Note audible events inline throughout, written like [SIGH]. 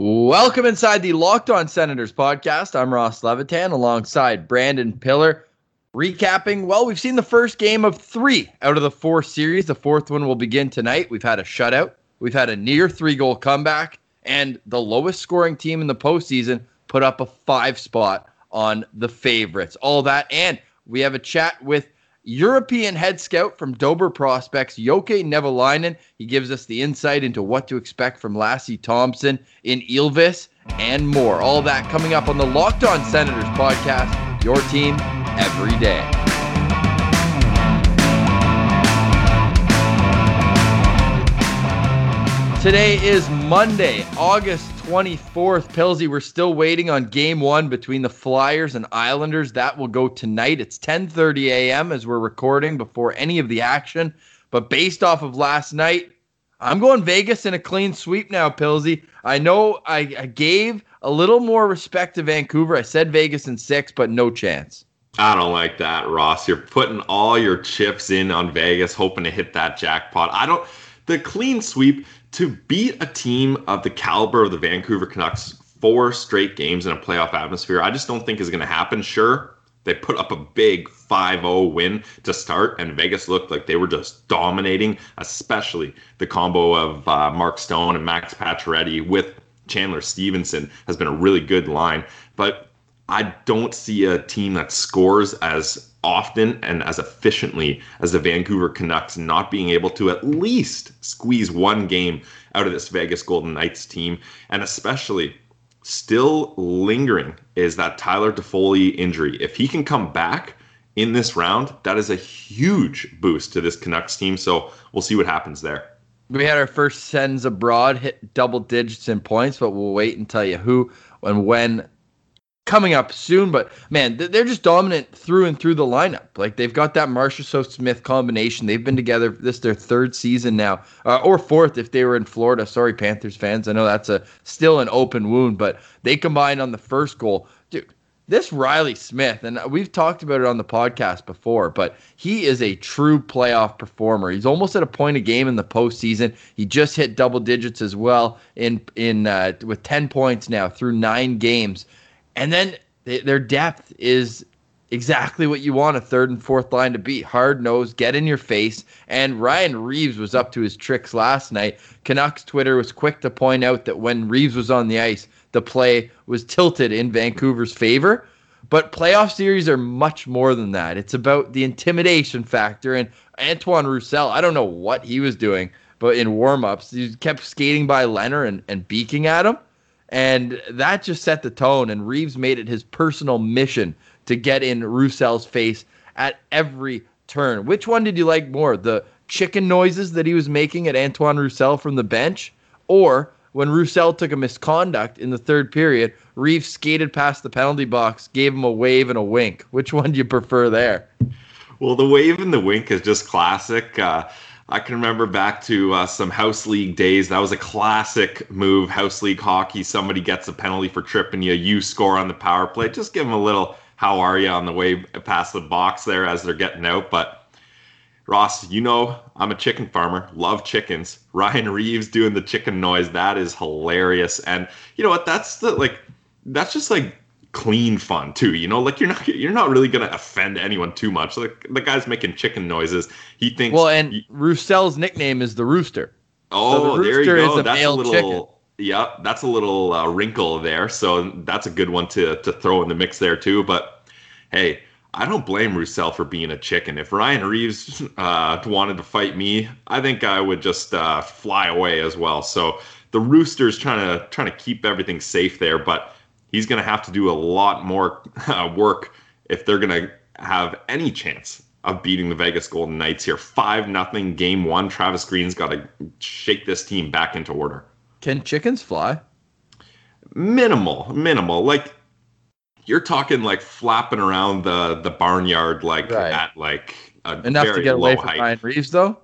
Welcome inside the Locked On Senators podcast. I'm Ross Levitan alongside Brandon Pillar. Recapping, well, we've seen the first game of three out of the four series. The fourth one will begin tonight. We've had a shutout, we've had a near three goal comeback, and the lowest scoring team in the postseason put up a five spot on the favorites. All that, and we have a chat with European head scout from Dobber Prospects, Jokke Nevalainen. He gives us the insight into what to expect from Lassi Thomson in Ilves and more. All that coming up on the Locked On Senators podcast, your team every day. Today is Monday, August 24th. Pilsy, we're still waiting on game one between the Flyers and Islanders. That will go tonight. It's 10:30 a.m. as we're recording before any of the action. But based off of last night, I'm going Vegas in a clean sweep now, Pilsy. I know I, I gave a little more respect to Vancouver. I said Vegas in six, but no chance. I don't like that, Ross. You're putting all your chips in on Vegas, hoping to hit that jackpot. I don't. The clean sweep to beat a team of the caliber of the Vancouver Canucks four straight games in a playoff atmosphere, I just don't think is going to happen. Sure, they put up a big 5 0 win to start, and Vegas looked like they were just dominating, especially the combo of uh, Mark Stone and Max Pacioretty with Chandler Stephenson has been a really good line. But I don't see a team that scores as often and as efficiently as the Vancouver Canucks not being able to at least squeeze one game out of this Vegas Golden Knights team. And especially still lingering is that Tyler Toffoli injury. If he can come back in this round, that is a huge boost to this Canucks team. So we'll see what happens there. We had our first Sens abroad hit double digits in points, but we'll wait and tell you who and when coming up soon. But man, they're just dominant through and through the lineup. Like they've got that Marchessault Smith combination. They've been together. This their third season now, uh, or fourth if they were in Florida. Sorry, Panthers fans. I know that's a still an open wound, but they combined on the first goal, dude. This Reilly Smith, and we've talked about it on the podcast before, but he is a true playoff performer. He's almost at a point a game in the postseason. He just hit double digits as well in in uh, with ten points now through nine games. And then they, their depth is exactly what you want a third and fourth line to be hard nosed, get in your face. And Ryan Reaves was up to his tricks last night. Canucks Twitter was quick to point out that when Reaves was on the ice, the play was tilted in Vancouver's favor. But playoff series are much more than that. It's about the intimidation factor. And Antoine Roussel, I don't know what he was doing, but in warmups, he kept skating by Lehner and, and beaking at him. And that just set the tone. And Reaves made it his personal mission to get in Roussel's face at every turn. Which one did you like more? The chicken noises that he was making at Antoine Roussel from the bench? Or when Roussel took a misconduct in the third period, Reaves skated past the penalty box, gave him a wave and a wink. Which one do you prefer there? Well, the wave and the wink is just classic. Uh, I can remember back to uh, some house league days. That was a classic move. House league hockey. Somebody gets a penalty for tripping you. You score on the power play. Just give them a little "How are you?" on the way past the box there as they're getting out. But Ross, you know I'm a chicken farmer. Love chickens. [LAUGHS] Ryan Reaves doing the chicken noise. That is hilarious. And you know what? That's the like. That's just like clean fun too. You know, like you're not you're not really gonna offend anyone too much. Like the guy's making chicken noises. He thinks well, and he, Roussel's nickname is the Rooster. Oh, so the there you go. A that's a little. Chicken. Yeah, that's a little uh, wrinkle there. So that's a good one to to throw in the mix there too. But hey, I don't blame Roussel for being a chicken. If Ryan Reaves uh, wanted to fight me, I think I would just uh, fly away as well. So the Roosters trying to trying to keep everything safe there, but he's going to have to do a lot more [LAUGHS] uh, work if they're going to have any chance of beating the Vegas Golden Knights here. 5 nothing game 1. Travis Green's got to shake this team back into order. Can chickens fly? Minimal, minimal. Like you're talking like flapping around the the barnyard like right. at like enough to get away from height. Ryan Reaves though.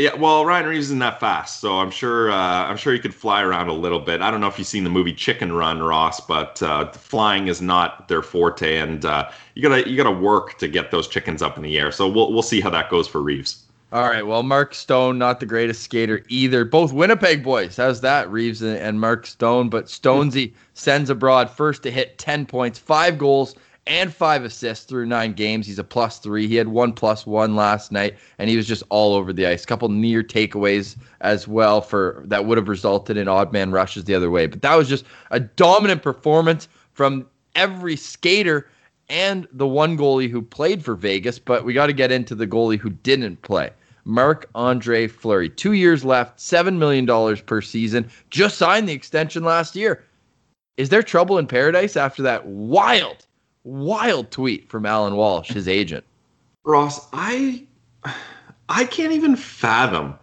Yeah, well, Ryan Reaves isn't that fast, so I'm sure uh, I'm sure he could fly around a little bit. I don't know if you've seen the movie Chicken Run, Ross, but uh, flying is not their forte, and uh, you gotta you gotta work to get those chickens up in the air. So we'll we'll see how that goes for Reaves. All right. Well, Mark Stone, not the greatest skater either. Both Winnipeg boys. How's that, Reaves and Mark Stone? But Stonesy Sens abroad first to hit 10 points, five goals, and five assists through nine games. He's a plus three. He had one plus one last night, and he was just all over the ice. A couple near takeaways as well for that would have resulted in odd man rushes the other way. But that was just a dominant performance from every skater and the one goalie who played for Vegas. But we got to get into the goalie who didn't play. Marc Andre Fleury. Two years left, $7 million per season. Just signed the extension last year. Is there trouble in paradise after that wild, wild tweet from Alan Walsh, his agent? Ross, I I can't even fathom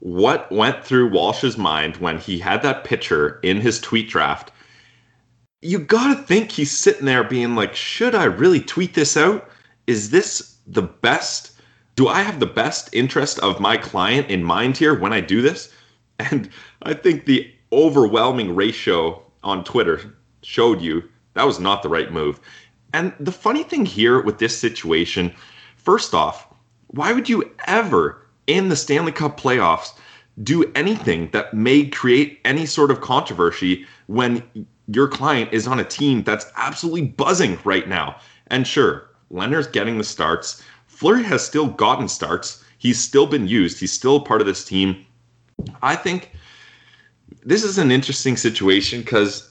what went through Walsh's mind when he had that picture in his tweet draft. You got to think he's sitting there being like, should I really tweet this out? Is this the best do I have the best interest of my client in mind here when I do this? And I think the overwhelming ratio on Twitter showed you that was not the right move. And the funny thing here with this situation, first off, why would you ever in the Stanley Cup playoffs do anything that may create any sort of controversy when your client is on a team that's absolutely buzzing right now? And sure, Lehner's getting the starts. Fleury has still gotten starts. He's still been used. He's still part of this team. I think this is an interesting situation because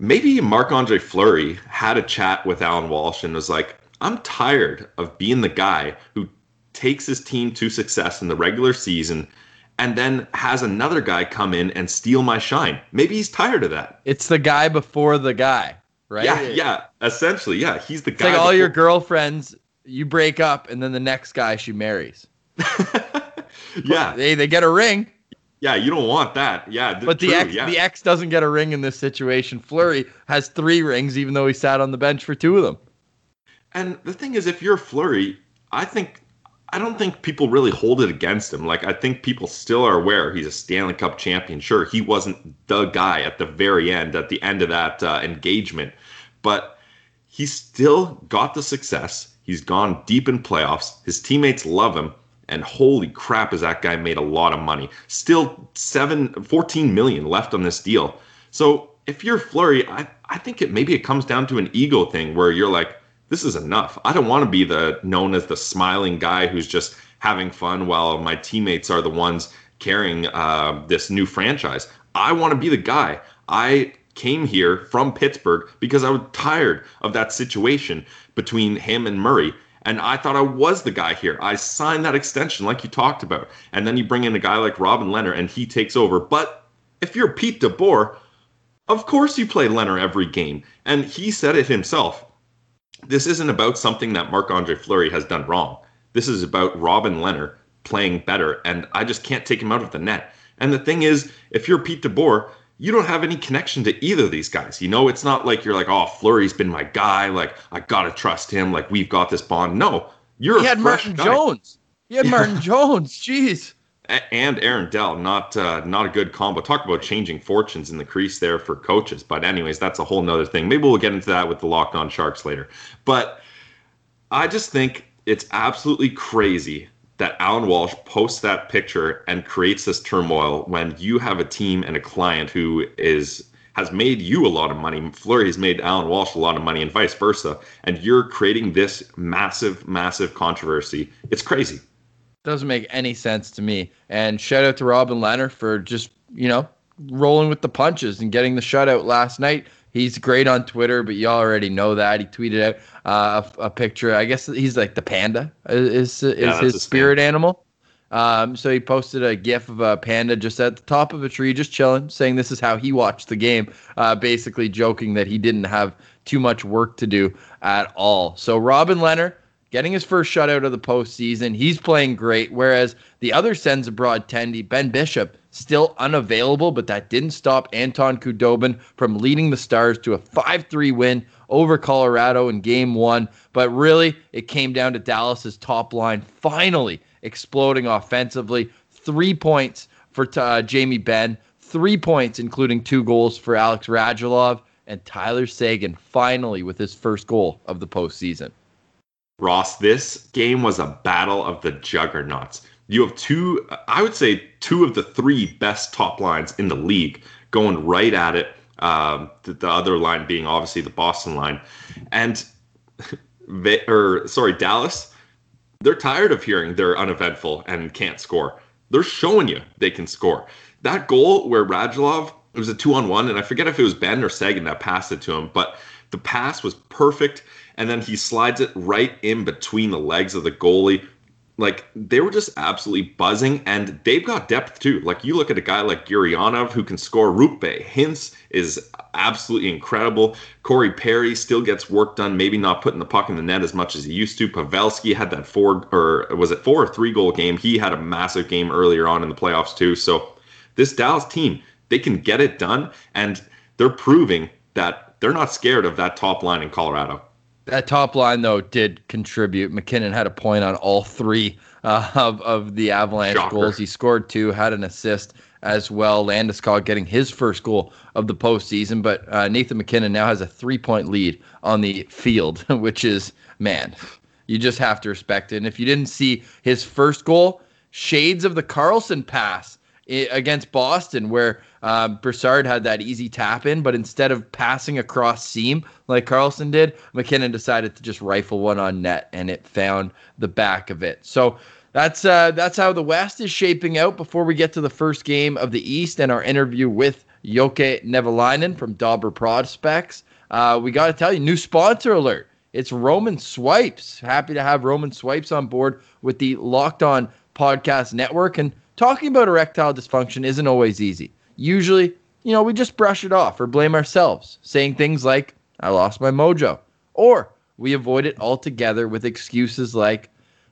maybe Marc Andre Fleury had a chat with Alan Walsh and was like, I'm tired of being the guy who takes his team to success in the regular season and then has another guy come in and steal my shine. Maybe he's tired of that. It's the guy before the guy, right? Yeah, yeah. Essentially, yeah. He's the it's guy. like all before- your girlfriends you break up and then the next guy she marries. [LAUGHS] yeah. They they get a ring. Yeah, you don't want that. Yeah, But the true, ex yeah. the ex doesn't get a ring in this situation. Fleury has three rings, even though he sat on the bench for two of them. And the thing is, if you're Fleury, I think I don't think people really hold it against him. Like I think people still are aware he's a Stanley Cup champion. Sure, he wasn't the guy at the very end, at the end of that uh, engagement, but he still got the success. He's gone deep in playoffs. His teammates love him. And holy crap, is that guy made a lot of money. Still seven, 14 million left on this deal. So if you're Fleury, I, I think it maybe it comes down to an ego thing where you're like, this is enough. I don't want to be the known as the smiling guy who's just having fun while my teammates are the ones carrying uh, this new franchise. I want to be the guy. I came here from Pittsburgh because I was tired of that situation between him and Murray. And I thought I was the guy here. I signed that extension like you talked about. And then you bring in a guy like Robin Lehner and he takes over. But if you're Pete DeBoer, of course you play Lehner every game. And he said it himself. This isn't about something that Marc Andre Fleury has done wrong. This is about Robin Lehner playing better. And I just can't take him out of the net. And the thing is, if you're Pete DeBoer, you don't have any connection to either of these guys. You know, it's not like you're like, oh, Fleury's been my guy. Like, I gotta trust him. Like, we've got this bond. No, you're He a had Martin guy. Jones. He had Yeah. Martin [LAUGHS] Jones. Jeez. A- and Aaron Dell. Not uh, not a good combo. Talk about changing fortunes in the crease there for coaches. But anyways, that's a whole nother thing. Maybe we'll get into that with the Locked On Sharks later. But I just think it's absolutely crazy that Alan Walsh posts that picture and creates this turmoil when you have a team and a client who is has made you a lot of money. Fleury has made Alan Walsh a lot of money, and vice versa. And you're creating this massive, massive controversy. It's crazy. Doesn't make any sense to me. And shout out to Robin Lehner for just, you know, rolling with the punches and getting the shutout last night. He's great on Twitter, but you already know that. He tweeted out uh, a, a picture. I guess he's like the panda is, is that's his spirit animal. Um, so he posted a gif of a panda just at the top of a tree, just chilling, saying this is how he watched the game, uh, basically joking that he didn't have too much work to do at all. So Robin Lehner getting his first shutout of the postseason. He's playing great, whereas the other Sens abroad tendy, Ben Bishop, still unavailable, but that didn't stop Anton Khudobin from leading the Stars to a 5-3 win over Colorado in game one. But really, it came down to Dallas's top line finally exploding offensively. Three points for uh, Jamie Benn, three points, including two goals for Alex Radulov, and Tyler Seguin finally with his first goal of the postseason. Ross, this game was a battle of the juggernauts. You have two, I would say, two of the three best top lines in the league going right at it. Um, the, the other line being obviously the Boston line, and [LAUGHS] they, or sorry, Dallas. They're tired of hearing they're uneventful and can't score. They're showing you they can score. That goal where Radulov it was a two on one, and I forget if it was Benn or Seguin that passed it to him, but the pass was perfect, and then he slides it right in between the legs of the goalie. Like they were just absolutely buzzing, and they've got depth too. Like you look at a guy like Gurianov who can score. Roope Hintz is absolutely incredible. Corey Perry still gets work done, maybe not putting the puck in the net as much as he used to. Pavelski had that four or was it four or three goal game? He had a massive game earlier on in the playoffs too. So this Dallas team, they can get it done, and they're proving that they're not scared of that top line in Colorado. That top line, though, did contribute. MacKinnon had a point on all three uh, of, of the Avalanche Shocker. goals. He scored two, had an assist as well. Landeskog getting his first goal of the postseason. But uh, Nathan MacKinnon now has a three point lead on the field, [LAUGHS] which is, man, you just have to respect it. And if you didn't see his first goal, shades of the Karlsson pass against Boston, where uh, Brassard had that easy tap in, but instead of passing across seam like Karlsson did, MacKinnon decided to just rifle one on net, and it found the back of it. So that's uh, that's how the West is shaping out. Before we get to the first game of the East and our interview with Jokke Nevalainen from Dobber Prospects, uh, we got to tell you, new sponsor alert. It's Roman Swipes. Happy to have Roman Swipes on board with the Locked On Podcast Network. And talking about erectile dysfunction isn't always easy usually, you know, we just brush it off or blame ourselves, saying things like, I lost my mojo. Or we avoid it altogether with excuses like,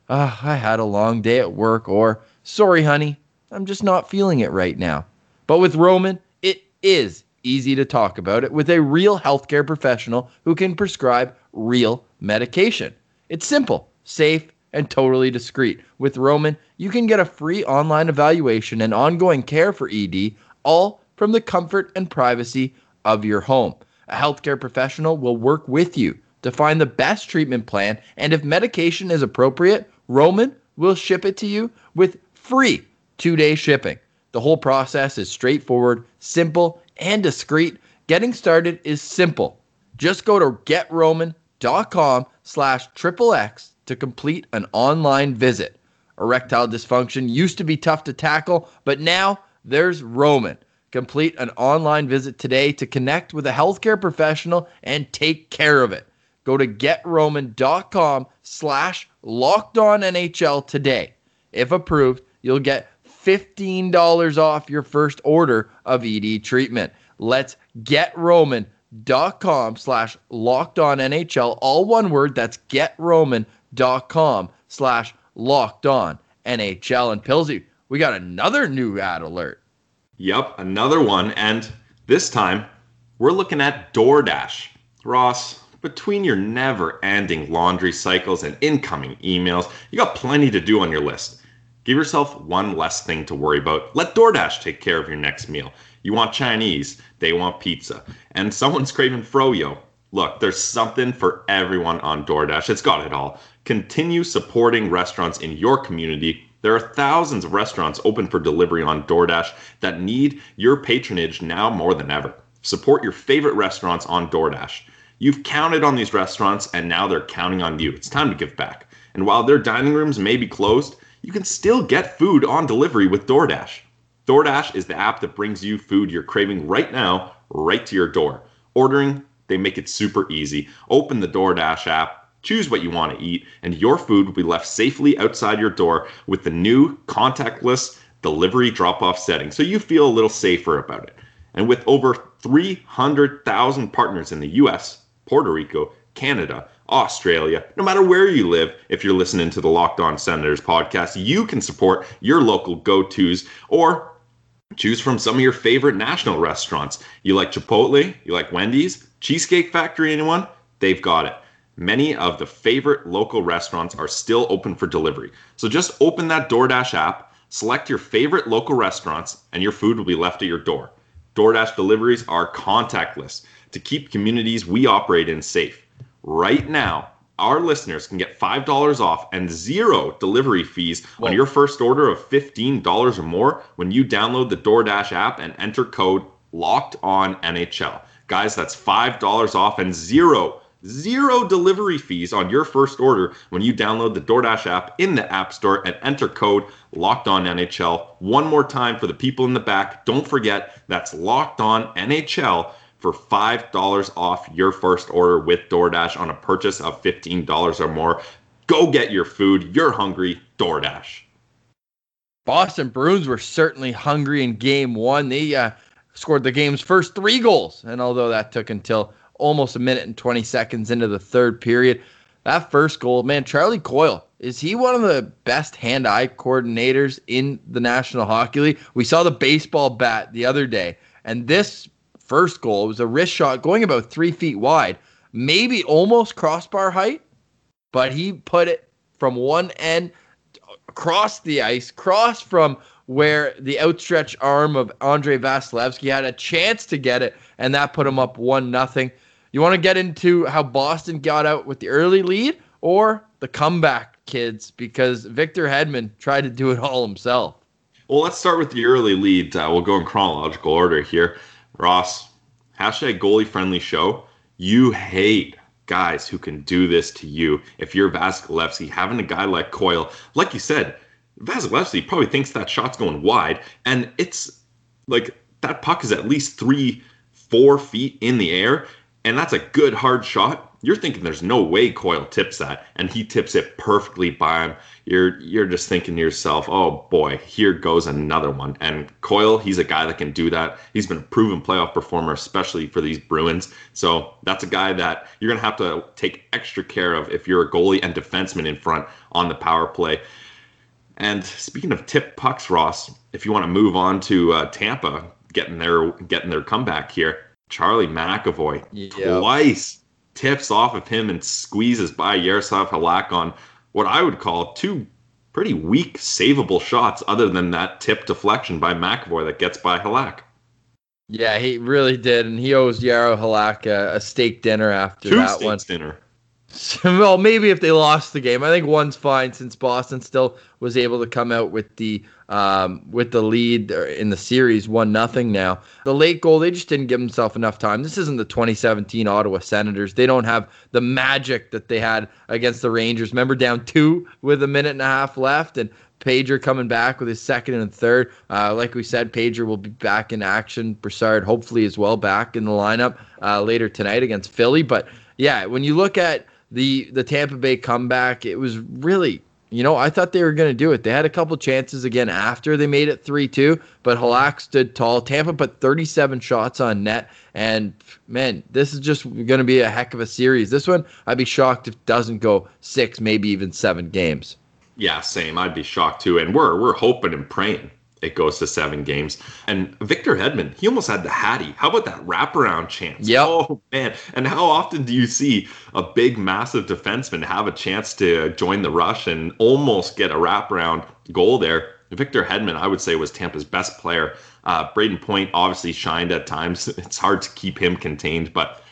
oh, I had a long day at work, or sorry, honey, I'm just not feeling it right now. But with Roman, it is easy to talk about it with a real healthcare professional who can prescribe real medication. It's simple, safe, and totally discreet. With Roman, you can get a free online evaluation and ongoing care for ED all from the comfort and privacy of your home. A healthcare professional will work with you to find the best treatment plan, and if medication is appropriate, Roman will ship it to you with free two day shipping. The whole process is straightforward, simple, and discreet. Getting started is simple. Just go to getroman.com slash triple X to complete an online visit. Erectile dysfunction used to be tough to tackle, but now there's Roman. Complete an online visit today to connect with a healthcare professional and take care of it. Go to getroman.com slash locked on NHL today. If approved, you'll get $15 off your first order of ED treatment. Let's getroman.com slash locked on NHL. All one word. That's getroman.com slash locked on NHL. And Pilsy, we got another new ad alert. Yep, another one. And this time, we're looking at DoorDash. Ross, between your never ending laundry cycles and incoming emails, you got plenty to do on your list. Give yourself one less thing to worry about. Let DoorDash take care of your next meal. You want Chinese, they want pizza, and someone's craving froyo. Look, there's something for everyone on DoorDash. It's got it all. Continue supporting restaurants in your community there are thousands of restaurants open for delivery on DoorDash that need your patronage now more than ever. Support your favorite restaurants on DoorDash. You've counted on these restaurants and now they're counting on you. It's time to give back. And while their dining rooms may be closed, you can still get food on delivery with DoorDash. DoorDash is the app that brings you food you're craving right now, right to your door. Ordering, they make it super easy. Open the DoorDash app, Choose what you want to eat, and your food will be left safely outside your door with the new contactless delivery drop off setting so you feel a little safer about it. And with over 300,000 partners in the US, Puerto Rico, Canada, Australia, no matter where you live, if you're listening to the Locked On Senators podcast, you can support your local go tos or choose from some of your favorite national restaurants. You like Chipotle? You like Wendy's? Cheesecake Factory, anyone? They've got it many of the favorite local restaurants are still open for delivery. So just open that DoorDash app, select your favorite local restaurants, and your food will be left at your door. DoorDash deliveries are contactless to keep communities we operate in safe. Right now, our listeners can get $5 off and zero delivery fees Whoa. on your first order of $15 or more when you download the DoorDash app and enter code locked on NHL. Guys, that's $5 off and zero, zero delivery fees on your first order when you download the DoorDash app in the App Store and enter code locked on NHL. One more time for the people in the back. Don't forget, that's locked on NHL for $5 off your first order with DoorDash on a purchase of $15 or more. Go get your food. You're hungry. DoorDash. Boston Bruins were certainly hungry in game one. They uh, scored the game's first three goals. And although that took until almost a minute and 20 seconds into the third period, that first goal, man, Charlie Coyle, is he one of the best hand eye coordinators in the National Hockey League? We saw the baseball bat the other day, and this first goal was a wrist shot going about three feet wide, maybe almost crossbar height, but he put it from one end across the ice, cross from where the outstretched arm of Andrei Vasilevskiy had a chance to get it, and that put him up one nothing. You want to get into how Boston got out with the early lead or the comeback, kids? Because Victor Hedman tried to do it all himself. Well, let's start with the early lead. Uh, we'll go in chronological order here. Ross, hashtag goalie friendly show. You hate guys who can do this to you. If you're Vasilevsky, having a guy like Coyle, like you said, Vasilevsky probably thinks that shot's going wide, and it's like that puck is at least three, four feet in the air, and that's a good hard shot. You're thinking there's no way Coyle tips that, and he tips it perfectly by him. You're you're just thinking to yourself, oh boy, here goes another one. And Coyle, he's a guy that can do that. He's been a proven playoff performer, especially for these Bruins. So that's a guy that you're gonna have to take extra care of if you're a goalie and defenseman in front on the power play. And speaking of tip pucks, Ross, if you want to move on to uh, Tampa getting their getting their comeback here, Charlie McAvoy yep. twice tips off of him and squeezes by Yaroslav Halak on what I would call two pretty weak savable shots, other than that tip deflection by McAvoy that gets by Halak. Yeah, he really did, and he owes Yarrow Halak a, a steak dinner after two that one. dinner. [LAUGHS] well, maybe if they lost the game, I think one's fine since Boston still was able to come out with the um, with the lead in the series, one nothing. Now the late goal, they just didn't give themselves enough time. This isn't the 2017 Ottawa Senators. They don't have the magic that they had against the Rangers. Remember, down two with a minute and a half left, and Pageau coming back with his second and third. Uh, like we said, Pageau will be back in action. Brassard hopefully as well back in the lineup uh, later tonight against Philly. But yeah, when you look at the the Tampa Bay comeback, it was really you know, I thought they were going to do it. They had a couple chances again after they made it 3 2, but Halak stood tall. Tampa put 37 shots on net. And man, this is just going to be a heck of a series. This one, I'd be shocked if it doesn't go six, maybe even seven games. Yeah, same. I'd be shocked too. And we're we're hoping and praying it goes to seven games. And Victor Hedman, he almost had the Hattie. How about that wraparound chance? Yeah. Oh man! And how often do you see a big, massive defenseman have a chance to join the rush and almost get a wraparound goal there? Victor Hedman, I would say, was Tampa's best player. Uh, Brayden Point obviously shined at times. [LAUGHS] It's hard to keep him contained, but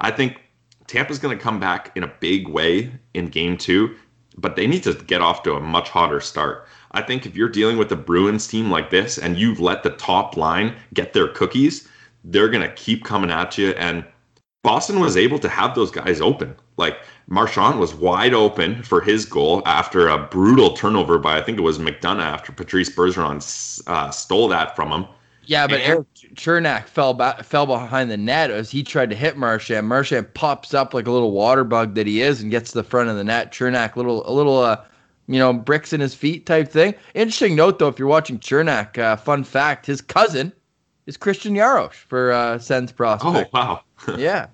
I think Tampa's going to come back in a big way in Game Two. But they need to get off to a much hotter start. I think if you're dealing with a Bruins team like this and you've let the top line get their cookies, they're going to keep coming at you. And Boston was able to have those guys open. Like Marchand was wide open for his goal after a brutal turnover by, I think it was McDonagh after Patrice Bergeron uh, stole that from him. Yeah, but and, Erik Cernak fell fell behind the net as he tried to hit Marchand. Marchand pops up like a little water bug that he is and gets to the front of the net. Cernak little a little uh, you know, bricks in his feet type thing. Interesting note though, if you're watching Cernak, uh, fun fact, his cousin is Christian Jaros for uh, Sens prospect. Oh wow, [LAUGHS] yeah.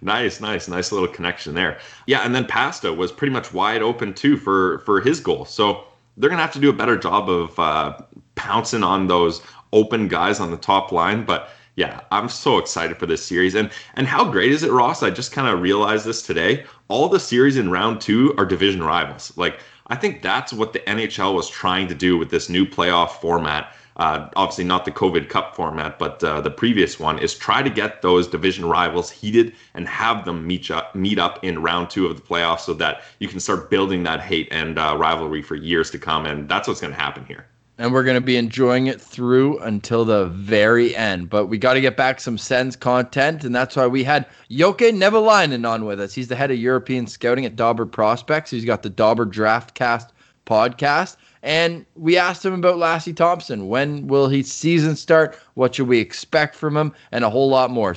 nice, nice, nice little connection there. Yeah, and then Pasta was pretty much wide open too for for his goal. So they're gonna have to do a better job of uh, pouncing on those open guys on the top line. But yeah, I'm so excited for this series. And and how great is it, Ross? I just kind of realized this today. All the series in round two are division rivals. Like I think that's what the NHL was trying to do with this new playoff format. uh, obviously not the COVID Cup format, but uh, the previous one, is try to get those division rivals heated and have them meet up, meet up in round two of the playoffs so that you can start building that hate and uh, rivalry for years to come. And that's what's going to happen here. And we're going to be enjoying it through until the very end. But we got to get back some Sens content. And that's why we had Jokke Nevalainen on with us. He's the head of European scouting at Dobber Prospects. He's got the Dobber Draftcast podcast. And we asked him about Lassi Thomson. When will his season start? What should we expect from him? And a whole lot more.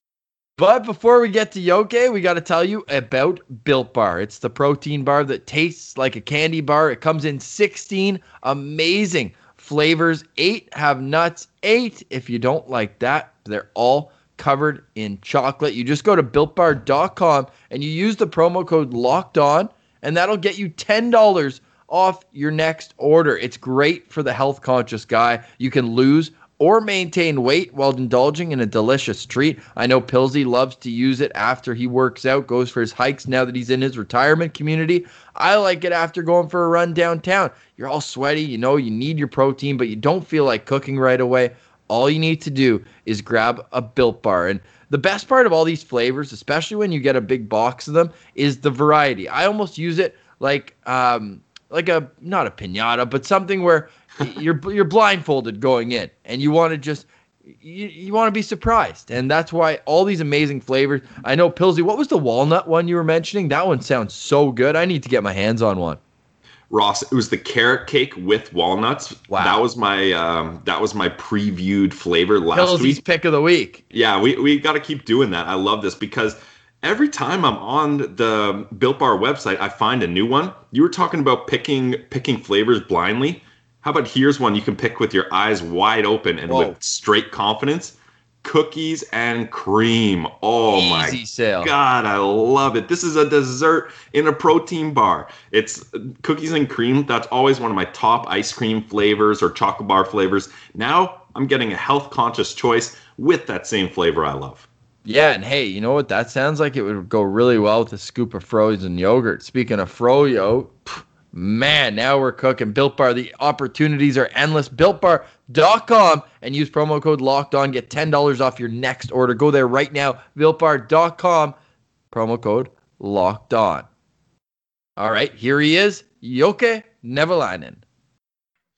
But before we get to Jokke, we got to tell you about Built Bar. It's the protein bar that tastes like a candy bar. It comes in 16 amazing flavors. Eight have nuts. Eight, if you don't like that, they're all covered in chocolate. You just go to builtbar.com and you use the promo code locked on, and that'll get you $10 off your next order. It's great for the health conscious guy. You can lose or maintain weight while indulging in a delicious treat. I know Pilsy loves to use it after he works out, goes for his hikes now that he's in his retirement community. I like it after going for a run downtown. You're all sweaty, you know, you need your protein, but you don't feel like cooking right away. All you need to do is grab a built bar. And the best part of all these flavors, especially when you get a big box of them, is the variety. I almost use it like um, like a not a pinata, but something where you're you're blindfolded going in, and you want to just you, you want to be surprised, and that's why all these amazing flavors. I know Pilsy. What was the walnut one you were mentioning? That one sounds so good. I need to get my hands on one. Ross, it was the carrot cake with walnuts. Wow, that was my um, that was my previewed flavor last Pilsy's week. pick of the week. Yeah, we we got to keep doing that. I love this because every time I'm on the Built Bar website, I find a new one. You were talking about picking picking flavors blindly. How about here's one you can pick with your eyes wide open and Whoa. with straight confidence? Cookies and cream. Oh Easy my sale. god, I love it. This is a dessert in a protein bar. It's cookies and cream. That's always one of my top ice cream flavors or chocolate bar flavors. Now I'm getting a health conscious choice with that same flavor I love. Yeah, and hey, you know what? That sounds like it would go really well with a scoop of frozen yogurt. Speaking of froyo, man, now we're cooking. Built Bar, the opportunities are endless. BuiltBar.com and use promo code Locked On. Get ten dollars off your next order. Go there right now. BuiltBar.com, promo code Locked On. All right, here he is, Jokke Nevalainen.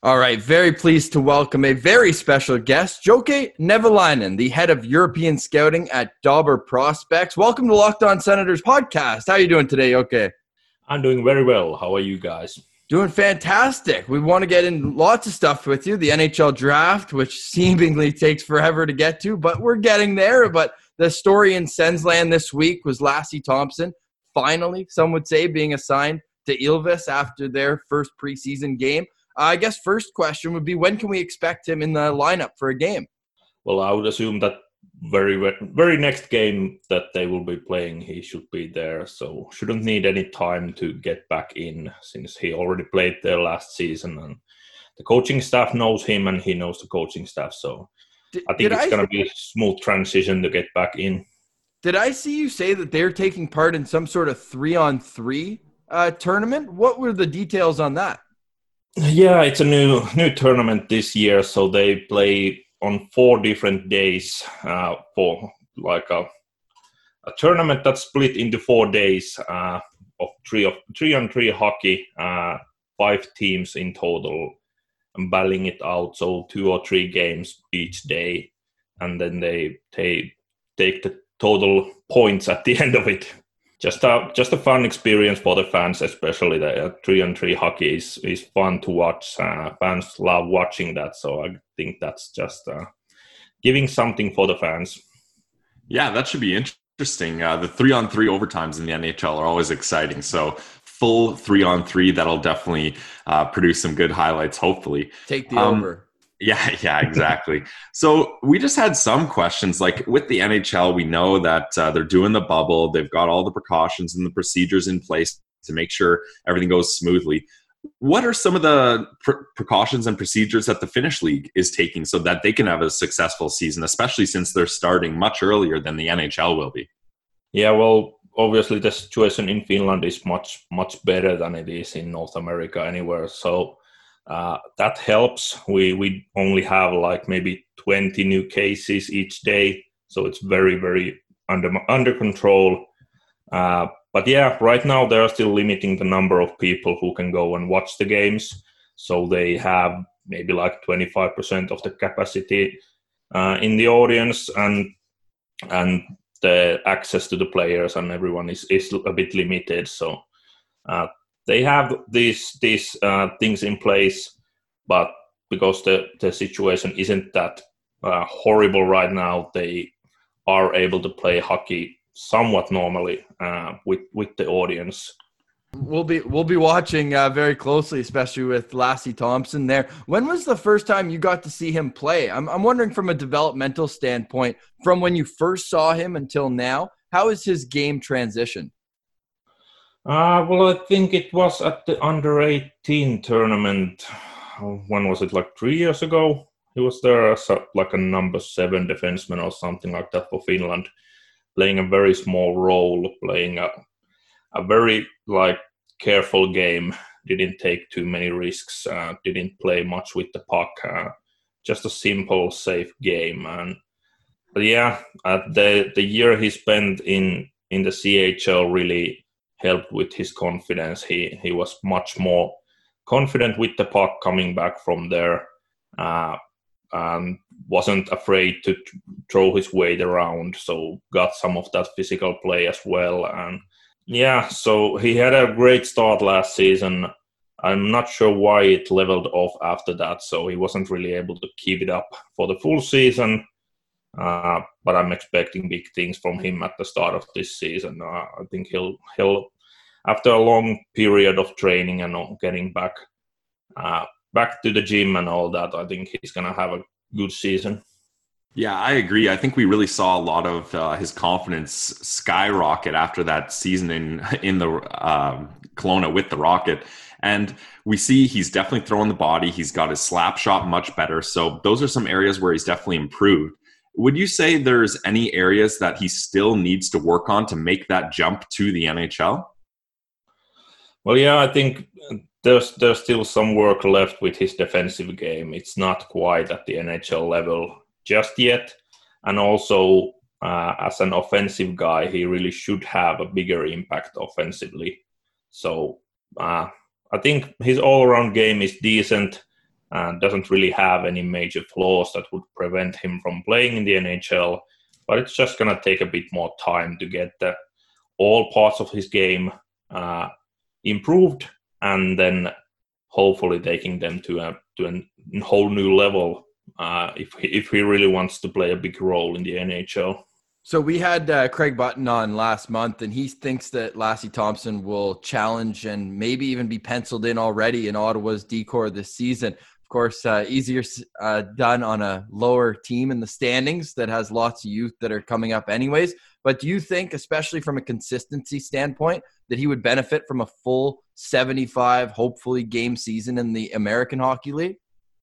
All right, very pleased to welcome a very special guest, Jokke Nevalainen, the head of European scouting at Dobber Prospects. Welcome to Locked On Senators podcast. How are you doing today, Jokke? I'm doing very well. How are you guys? Doing fantastic. We want to get in lots of stuff with you. The NHL draft, which [LAUGHS] seemingly takes forever to get to, but we're getting there. But the story in Sensland this week was Lassi Thomson, finally, some would say, being assigned to Ilves after their first preseason game. I guess first question would be when can we expect him in the lineup for a game? Well, I would assume that very very next game that they will be playing he should be there. So shouldn't need any time to get back in since he already played there last season and the coaching staff knows him and he knows the coaching staff. So did, i think it's going to be a smooth transition to get back in. did i see you say that they're taking part in some sort of three on three uh, tournament? What were the details on that? Yeah, it's a new new tournament this year, so they play on four different days uh, for like a a tournament that's split into four days uh, of three of three on three hockey, uh, five teams in total, and battling it out. So two or three games each day, and then they take take the total points at the [LAUGHS] end of it just a just a fun experience for the fans, especially the uh, three on three hockey is is fun to watch. Uh, fans love watching that, so I think that's just uh, giving something for the fans. Yeah, that should be interesting. Uh, the three on three overtimes in the NHL are always exciting. So full three on three, that'll definitely uh, produce some good highlights. Hopefully, take the um, over. Yeah, [LAUGHS] yeah, exactly. so we just had some questions. Like with the NHL, we know that uh, they're doing the bubble. They've got all the precautions and the procedures in place to make sure everything goes smoothly. What are some of the pr- precautions and procedures that the Finnish league is taking so that they can have a successful season, especially since they're starting much earlier than the NHL will be? Yeah, well, obviously the situation in Finland is much much better than it is in North America anywhere. So Uh, that helps. We we only have like maybe 20 new cases each day, so it's very very under under control. Uh, but yeah, right now they are still limiting the number of people who can go and watch the games. So they have maybe like 25% of the capacity uh, in the audience, and and the access to the players and everyone is, is a bit limited. So uh, they have these these uh, things in place, but because the the situation isn't that uh, horrible right now, they are able to play hockey somewhat normally uh, with with the audience. We'll be we'll be watching uh, very closely, especially with Lassi Thomson there. When was the first time you got to see him play? I'm I'm wondering from a developmental standpoint, from when you first saw him until now, how is his game transition? Uh, well, I think it was at the under 18 tournament. When was it? Like three years ago. He was there as a, like a number seven defenseman or something like that for Finland, playing a very small role, playing a a very like careful game. Didn't take too many risks. Uh, didn't play much with the puck. Uh, just a simple, safe game. And yeah, the the year he spent in in the CHL really helped with his confidence. He he was much more confident with the puck coming back from there. Uh, and wasn't afraid to throw his weight around. So got some of that physical play as well. And yeah, so he had a great start last season. I'm not sure why it leveled off after that, so he wasn't really able to keep it up for the full season. Uh, but I'm expecting big things from him at the start of this season. Uh, I think he'll he'll after a long period of training and getting back uh, back to the gym and all that. I think he's gonna have a good season. Yeah, I agree. I think we really saw a lot of uh, his confidence skyrocket after that season in in the um, Kelowna with the Rocket, and we see he's definitely throwing the body. He's got his slap shot much better. So those are some areas where he's definitely improved. Would you say there's any areas that he still needs to work on to make that jump to the NHL? Well, yeah, I think there's there's still some work left with his defensive game. It's not quite at the NHL level just yet. And also, uh, as an offensive guy, he really should have a bigger impact offensively. So uh, I think his all around game is decent and doesn't really have any major flaws that would prevent him from playing in the NHL. But it's just going to take a bit more time to get the, all parts of his game uh, improved and then hopefully taking them to a to a whole new level uh, if if he really wants to play a big role in the NHL. So we had uh, Craig Button on last month, and he thinks that Lassi Thomson will challenge and maybe even be penciled in already in Ottawa's D corps this season. Of course, uh, easier uh, done on a lower team in the standings that has lots of youth that are coming up, anyways. But do you think, especially from a consistency standpoint, that he would benefit from a full 75, hopefully, game season in the American Hockey League?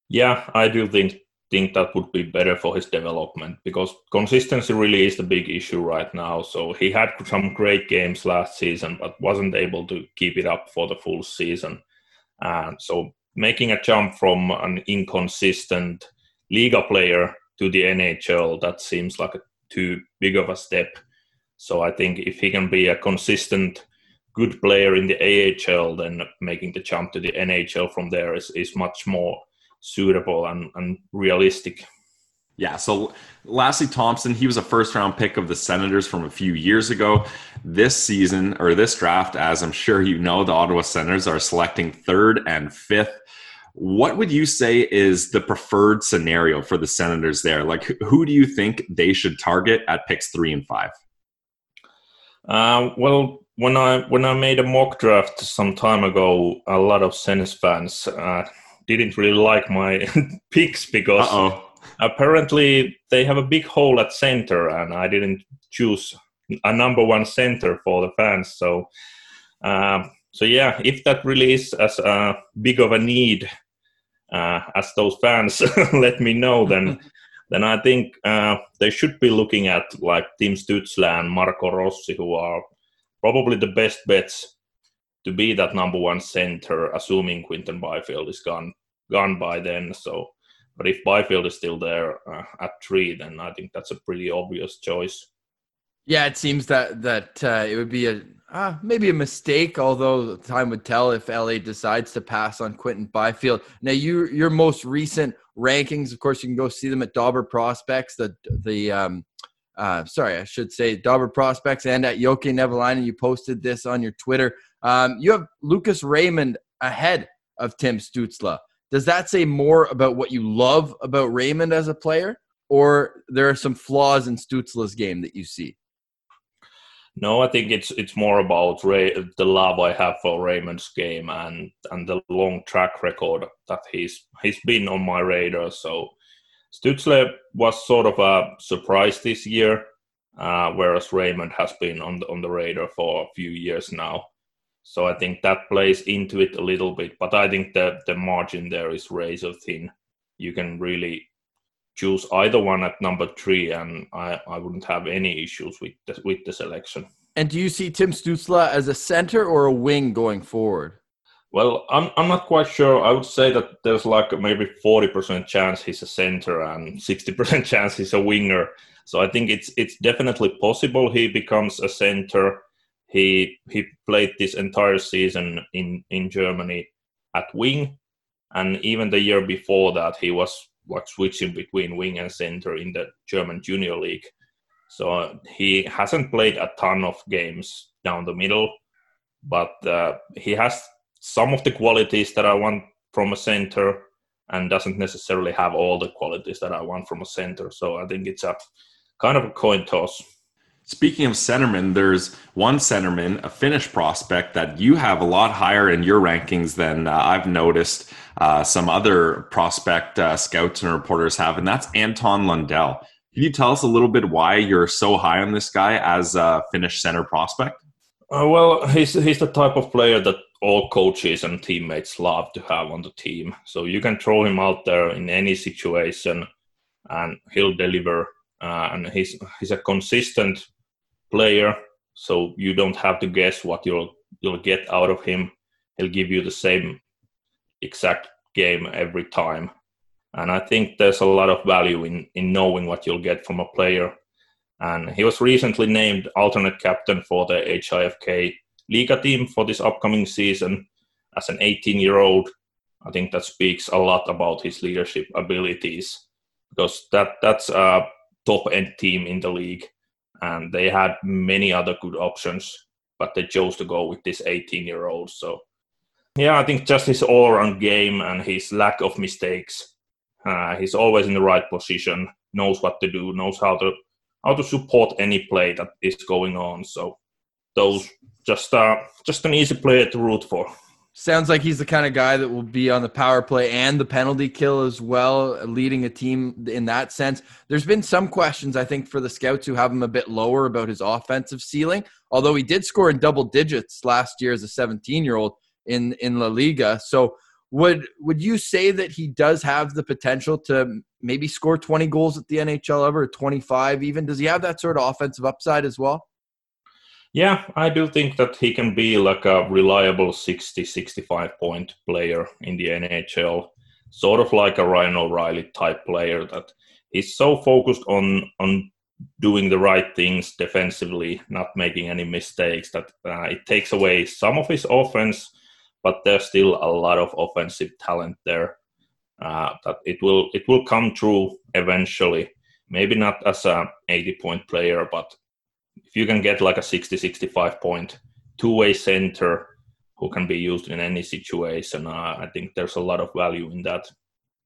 Yeah, I do think think that would be better for his development because consistency really is the big issue right now. So he had some great games last season, but wasn't able to keep it up for the full season. And so making a jump from an inconsistent Liiga player to the NHL, that seems like a too big of a step. So I think if he can be a consistent good player in the AHL, then making the jump to the NHL from there is, is much more suitable and, and realistic. Yeah, so Lassi Thomson, he was a first round pick of the Senators from a few years ago. This season, or this draft, as I'm sure you know, the Ottawa Senators are selecting third and fifth. What would you say is the preferred scenario for the Senators there? Like, who do you think they should target at picks three and five? Uh, well, when I when I made a mock draft some time ago, a lot of Senators fans uh, didn't really like my [LAUGHS] picks because Uh-oh. Apparently they have a big hole at center, and I didn't choose a number one center for the fans. So, uh, so yeah, if that really is as uh, big of a need uh, as those fans [LAUGHS] let me know, then [LAUGHS] then I think uh, they should be looking at like Tim Stützle and Marco Rossi, who are probably the best bets to be that number one center, assuming Quinton Byfield is gone gone by then. So, but if Byfield is still there uh, at three, then I think that's a pretty obvious choice. Yeah, it seems that that uh, it would be a uh, maybe a mistake, although time would tell if LA decides to pass on Quinton Byfield. Now, you your most recent rankings, of course, you can go see them at Dobber Prospects. The the um, uh, sorry, I should say Dobber Prospects and at Jokke Nevalainen. You posted this on your Twitter. Um, you have Lucas Raymond ahead of Tim Stützle. Does that say more about what you love about Raymond as a player, or there are some flaws in Stützle's game that you see? No, I think it's it's more about Ray, the love I have for Raymond's game and and the long track record that he's he's been on my radar. So Stützle was sort of a surprise this year, uh, whereas Raymond has been on the, on the radar for a few years now. So I think that plays into it a little bit, but I think that the margin there is razor thin. You can really choose either one at number three, and I, I wouldn't have any issues with the, with the selection. And do you see Tim Stützle as a center or a wing going forward? Well, I'm I'm not quite sure. I would say that there's like maybe 40% chance he's a center and 60% [LAUGHS] chance he's a winger. So I think it's it's definitely possible he becomes a center. He he played this entire season in in Germany at wing, and even the year before that he was like switching between wing and center in the German Junior League. So he hasn't played a ton of games down the middle, but uh, he has some of the qualities that I want from a center and doesn't necessarily have all the qualities that I want from a center. So I think it's a kind of a coin toss. Speaking of centerman, there's one centerman, a Finnish prospect that you have a lot higher in your rankings than uh, I've noticed uh, some other prospect uh, scouts and reporters have, and that's Anton Lundell. Can you tell us a little bit why you're so high on this guy as a Finnish center prospect? Uh, well, he's he's the type of player that all coaches and teammates love to have on the team. So you can throw him out there in any situation, and he'll deliver. Uh, and he's he's a consistent player, so you don't have to guess what you'll you'll get out of him. He'll give you the same exact game every time. And I think there's a lot of value in, in knowing what you'll get from a player. And he was recently named alternate captain for the HIFK Liiga team for this upcoming season as an 18 year old. I think that speaks a lot about his leadership abilities because that that's a top end team in the league and they had many other good options, but they chose to go with this 18 year old. So, yeah, I think just his all around game and his lack of mistakes. Uh, he's always in the right position, knows what to do, knows how to how to support any play that is going on. So, those just uh, just an easy player to root for. Sounds like he's the kind of guy that will be on the power play and the penalty kill as well, leading a team in that sense. There's been some questions, I think, for the scouts who have him a bit lower about his offensive ceiling, although he did score in double digits last year as a 17 year old in, in La Liga. So, would would you say that he does have the potential to maybe score 20 goals at the NHL level, 25 even? Does he have that sort of offensive upside as well? Yeah, I do think that he can be like a reliable 60, 65 point player in the NHL, sort of like a Ryan O'Reilly type player that he's so focused on on doing the right things defensively, not making any mistakes that uh, it takes away some of his offense, but there's still a lot of offensive talent there. Uh, that it will it will come true eventually. Maybe not as a 80 point player, but if you can get like a 60 65 point two way center who can be used in any situation, uh, I think there's a lot of value in that.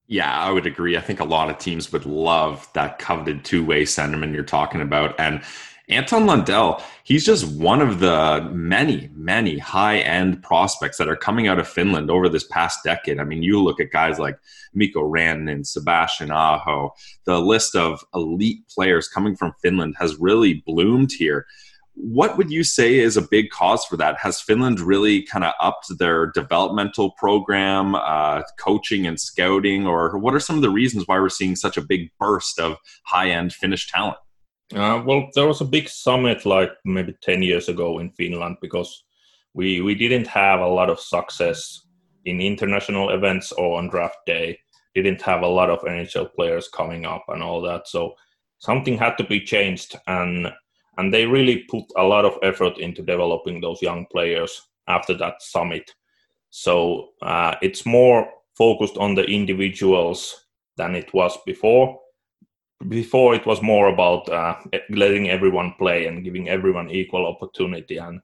Yeah, I would agree. I think a lot of teams would love that coveted two way centerman you're talking about. And Anton Lundell, he's just one of the many, many high end prospects that are coming out of Finland over this past decade. I mean, you look at guys like Mikko and Sebastian Aho, the list of elite players coming from Finland has really bloomed here. What would you say is a big cause for that? Has Finland really kind of upped their developmental program, uh, coaching and scouting, or what are some of the reasons why we're seeing such a big burst of high end Finnish talent? Uh, well, there was a big summit like maybe 10 years ago in Finland because we, we didn't have a lot of success in international events or on draft day. Didn't have a lot of NHL players coming up and all that. So something had to be changed, and and they really put a lot of effort into developing those young players after that summit. So uh, it's more focused on the individuals than it was before. Before it was more about uh, letting everyone play and giving everyone equal opportunity, and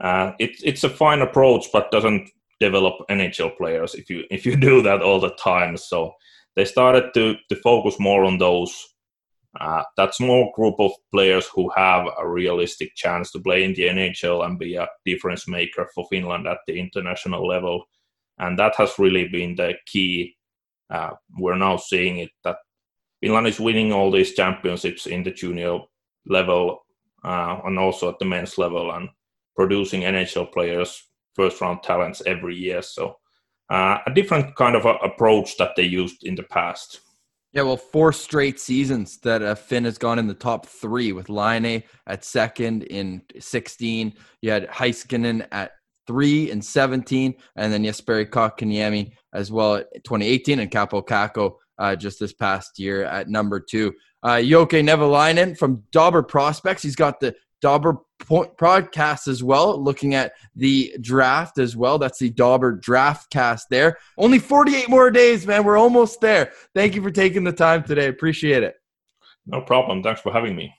uh, it's it's a fine approach, but doesn't develop NHL players if you if you [LAUGHS] do that all the time. So they started to to focus more on those uh, that small group of players who have a realistic chance to play in the NHL and be a difference maker for Finland at the international level. And that has really been the key. Uh, we're now seeing it that Finland is winning all these championships in the junior level uh, and also at the men's level and producing NHL players, first round talents every year. So uh, a different kind of approach that they used in the past. Yeah, well, four straight seasons that uh, Finn has gone in the top three with Laine at second in 16. You had Heiskanen at three and 17, and then Jesperi Kotkaniemi as well at 2018, and Kaapo Kakko uh, just this past year at number two. Uh, Jokke Nevalainen from Dobber Prospects. He's got the Dobber podcast as well, looking at the draft as well. That's the Dauber draft cast there. Only 48 more days, man. We're almost there. Thank you for taking the time today. Appreciate it. No problem. Thanks for having me.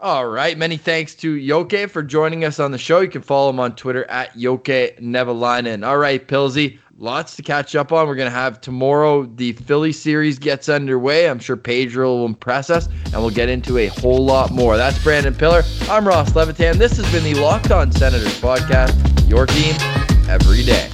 All right. Many thanks to Jokke for joining us on the show. You can follow him on Twitter at Jokke Nevalainen. All right, Pilsy lots to catch up on. We're going to have tomorrow the Philly series gets underway. I'm sure Pedro will impress us, and we'll get into a whole lot more. That's Brandon Pillar. I'm Ross Levitan. This has been the Locked On Senators podcast, your team every day.